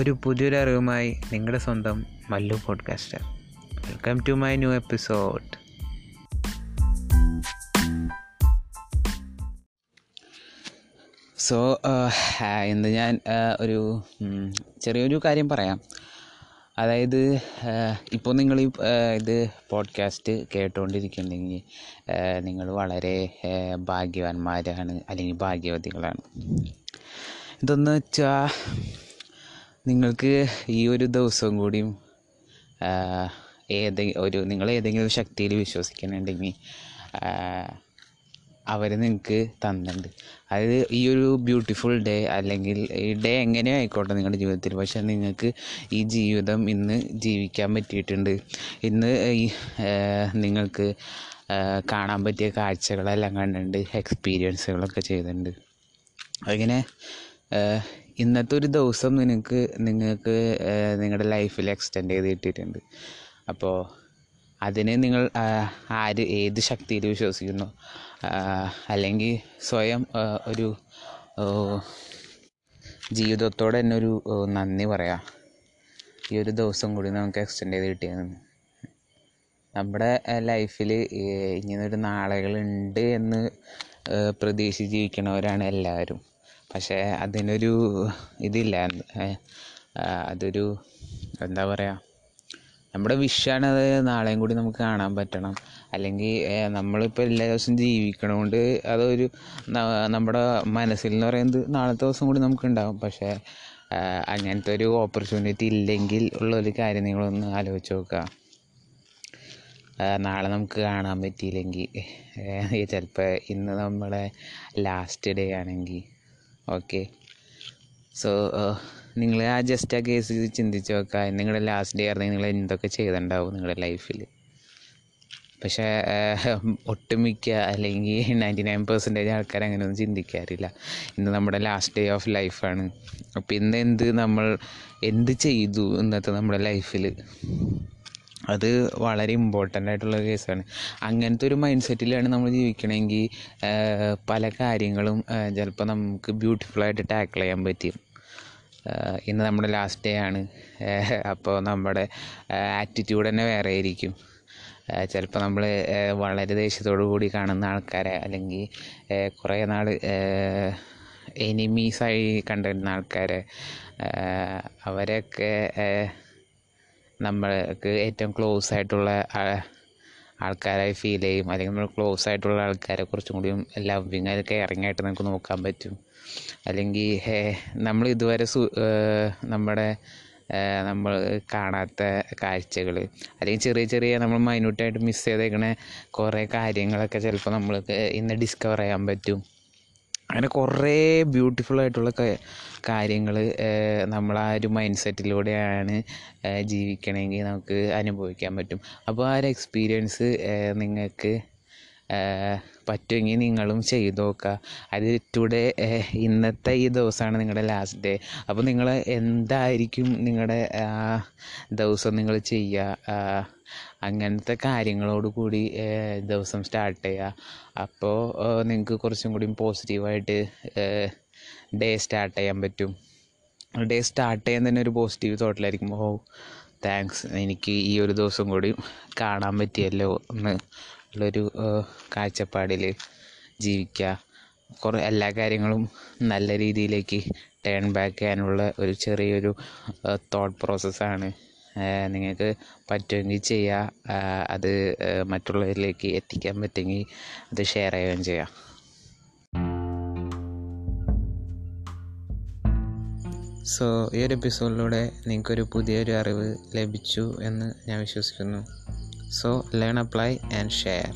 ഒരു പുതിയൊരു അറിവുമായി നിങ്ങളുടെ സ്വന്തം Mallu podcaster welcome to my new episode so ഇന്ന് ഞാൻ ഒരു ചെറിയൊരു കാര്യം പറയാം. അതായത് ഇപ്പോൾ നിങ്ങൾ ഈ ഇത് പോഡ്കാസ്റ്റ് കേട്ടുകൊണ്ടിരിക്കുന്നുണ്ടെങ്കിൽ നിങ്ങൾ വളരെ ഭാഗ്യവാന്മാരാണ് അല്ലെങ്കിൽ ഭാഗ്യവതികളാണ്. ഇതെന്ന് വെച്ചാൽ നിങ്ങൾക്ക് ഈ ഒരു ദിവസവും കൂടിയും ഏതെ ഒരു നിങ്ങൾ ഏതെങ്കിലും ഒരു ശക്തിയിൽ വിശ്വസിക്കുന്നുണ്ടെങ്കിൽ അവർ നിങ്ങൾക്ക് തന്നിട്ടുണ്ട്. അതായത് ഈ ഒരു ബ്യൂട്ടിഫുൾ ഡേ അല്ലെങ്കിൽ ഈ ഡേ എങ്ങനെ ആയിക്കോട്ടെ നിങ്ങളുടെ ജീവിതത്തിൽ. പക്ഷേ നിങ്ങൾക്ക് ഈ ജീവിതം ഇന്ന് ജീവിക്കാൻ പറ്റിയിട്ടുണ്ട്. ഇന്ന് ഈ നിങ്ങൾക്ക് കാണാൻ പറ്റിയ കാഴ്ചകളെല്ലാം കണ്ടിട്ടുണ്ട് എക്സ്പീരിയൻസുകളൊക്കെ ചെയ്തിട്ടുണ്ട്. അങ്ങനെ ഇന്നത്തെ ഒരു ദിവസം നിനക്ക് നിങ്ങൾക്ക് നിങ്ങളുടെ ലൈഫിൽ എക്സ്റ്റെൻഡ് ചെയ്ത് കിട്ടിയിട്ടുണ്ട്. അപ്പോൾ അതിനെ നിങ്ങൾ ആര് ഏത് ശക്തിയിൽ വിശ്വസിക്കുന്നു? അല്ലെങ്കിൽ സ്വയം ഒരു ജീവിതത്തോടെ തന്നെ ഒരു നന്ദി പറയാം. ഈ ഒരു ദിവസം കൂടി നമുക്ക് എക്സ്റ്റെൻഡ് ചെയ്ത് കിട്ടിയതെന്ന് നമ്മുടെ ലൈഫിൽ ഇങ്ങനൊരു നാളുകളുണ്ട് എന്ന് പ്രതീക്ഷിച്ച് ജീവിക്കണവരാണ് എല്ലാവരും. പക്ഷേ അതിനൊരു ഇതില്ല. അതൊരു എന്താ പറയുക നമ്മുടെ വിഷാണ് അത് നാളെയും കൂടി നമുക്ക് കാണാൻ പറ്റണം. അല്ലെങ്കിൽ നമ്മളിപ്പോൾ എല്ലാ ദിവസവും ജീവിക്കണതുകൊണ്ട് അതൊരു നമ്മുടെ മനസ്സിൽ എന്ന് പറയുന്നത് നാളത്തെ ദിവസം കൂടി നമുക്കുണ്ടാകും പക്ഷേ അങ്ങനത്തെ ഒരു ഓപ്പർച്യൂണിറ്റി ഇല്ലെങ്കിൽ ഉള്ള ഒരു കാര്യം നിങ്ങളൊന്ന് ആലോചിച്ച് നോക്കുക നാളെ നമുക്ക് കാണാൻ പറ്റിയില്ലെങ്കിൽ ചിലപ്പോൾ ഇന്ന് നമ്മളെ ലാസ്റ്റ് ഡേ ആണെങ്കിൽ ഓക്കെ സോ നിങ്ങൾ ആ ജസ്റ്റ് ആ കേസ് ചിന്തിച്ച് നോക്കുക നിങ്ങളുടെ ലാസ്റ്റ് ഡേ ആയിരുന്നെങ്കിൽ നിങ്ങൾ എന്തൊക്കെ ചെയ്തിട്ടുണ്ടാവും നിങ്ങളുടെ ലൈഫിൽ പക്ഷേ ഒട്ടുമിക്ക അല്ലെങ്കിൽ നയന്റി നയൻ പെർസെന്റേജ് ആൾക്കാർ അങ്ങനെയൊന്നും ചിന്തിക്കാറില്ല. ഇന്ന് നമ്മുടെ ലാസ്റ്റ് ഡേ ഓഫ് ലൈഫാണ് അപ്പോൾ ഇന്ന് എന്ത് നമ്മൾ എന്ത് ചെയ്തു ഇന്നത്തെ നമ്മുടെ ലൈഫിൽ അത് വളരെ ഇമ്പോർട്ടന്റ് ആയിട്ടുള്ള ഒരു കേസാണ് അങ്ങനത്തെ ഒരു മൈൻഡ് സെറ്റിലാണ് നമ്മൾ ജീവിക്കണമെങ്കിൽ പല കാര്യങ്ങളും ചിലപ്പോൾ നമുക്ക് ബ്യൂട്ടിഫുള്ളായിട്ട് ടാക്കിൾ ചെയ്യാൻ പറ്റും. ഇന്ന് നമ്മുടെ ലാസ്റ്റ് ഡേ ആണ്. അപ്പോൾ നമ്മുടെ ആറ്റിറ്റ്യൂഡ് തന്നെ വേറെ ആയിരിക്കും. ചിലപ്പോൾ നമ്മൾ വളരെ ദേഷ്യത്തോടു കൂടി കാണുന്ന ആൾക്കാരെ അല്ലെങ്കിൽ കുറേ നാൾ എനിമീസായി കണ്ടിരുന്ന ആൾക്കാരെ അവരെയൊക്കെ നമ്മൾക്ക് ഏറ്റവും ക്ലോസ് ആയിട്ടുള്ള ആൾക്കാരായി ഫീൽ ചെയ്യും. അല്ലെങ്കിൽ നമ്മൾ ക്ലോസ് ആയിട്ടുള്ള ആൾക്കാരെ കുറച്ചും കൂടിയും കെയറിങ് ആയിട്ട് നമുക്ക് നോക്കാൻ പറ്റും. അല്ലെങ്കിൽ നമ്മൾ ഇതുവരെ സു നമ്മുടെ നമ്മൾ കാണാത്ത കാഴ്ചകൾ അല്ലെങ്കിൽ ചെറിയ ചെറിയ നമ്മൾ മൈന്യൂട്ടായിട്ട് മിസ് ചെയ്തേക്കണ കുറേ കാര്യങ്ങളൊക്കെ ചിലപ്പോൾ നമ്മൾക്ക് ഇന്ന് ഡിസ്കവർ ചെയ്യാൻ പറ്റും. അങ്ങനെ കുറേ ബ്യൂട്ടിഫുൾ ആയിട്ടുള്ള കാര്യങ്ങൾ നമ്മൾ ആ ഒരു മൈൻഡ് സെറ്റിലൂടെയാണ് ജീവിക്കണമെങ്കിൽ നമുക്ക് അനുഭവിക്കാൻ പറ്റും. അപ്പോൾ ആ ഒരു എക്സ്പീരിയൻസ് നിങ്ങൾക്ക് പറ്റുമെങ്കിൽ നിങ്ങളും ചെയ്ത് നോക്കുക അത് ടുഡേ ഇന്നത്തെ ഈ ദിവസമാണ് നിങ്ങളുടെ ലാസ്റ്റ് ഡേ അപ്പോൾ നിങ്ങൾ എന്തായിരിക്കും നിങ്ങളുടെ ദിവസം നിങ്ങൾ ചെയ്യുക അങ്ങനത്തെ കാര്യങ്ങളോട് കൂടി ദിവസം സ്റ്റാർട്ട് ചെയ്യുക അപ്പോൾ നിങ്ങൾക്ക് കുറച്ചും കൂടി പോസിറ്റീവായിട്ട് ഡേ സ്റ്റാർട്ട് ചെയ്യാൻ പറ്റും. ഡേ സ്റ്റാർട്ട് ചെയ്യാൻ തന്നെ ഒരു പോസിറ്റീവ് തോട്ടിലായിരിക്കും ഓ താങ്ക്സ് എനിക്ക് ഈ ഒരു ദിവസം കൂടി കാണാൻ പറ്റിയല്ലോ എന്ന് ഉള്ളൊരു കാഴ്ചപ്പാടിൽ ജീവിക്കുക കുറേ എല്ലാ കാര്യങ്ങളും നല്ല രീതിയിലേക്ക് ടേൺ ബാക്ക് ചെയ്യാനുള്ള ഒരു ചെറിയൊരു തോട്ട് പ്രോസസ്സാണ് നിങ്ങൾക്ക് പറ്റുമെങ്കിൽ ചെയ്യുക അത് മറ്റുള്ളവരിലേക്ക് എത്തിക്കാൻ പറ്റുമെങ്കിൽ അത് ഷെയർ ചെയ്യുകയും ചെയ്യാം. സോ ഈ ഒരു എപ്പിസോഡിലൂടെ നിങ്ങൾക്കൊരു പുതിയൊരു അറിവ് ലഭിച്ചു എന്ന് ഞാൻ വിശ്വസിക്കുന്നു. So learn apply and share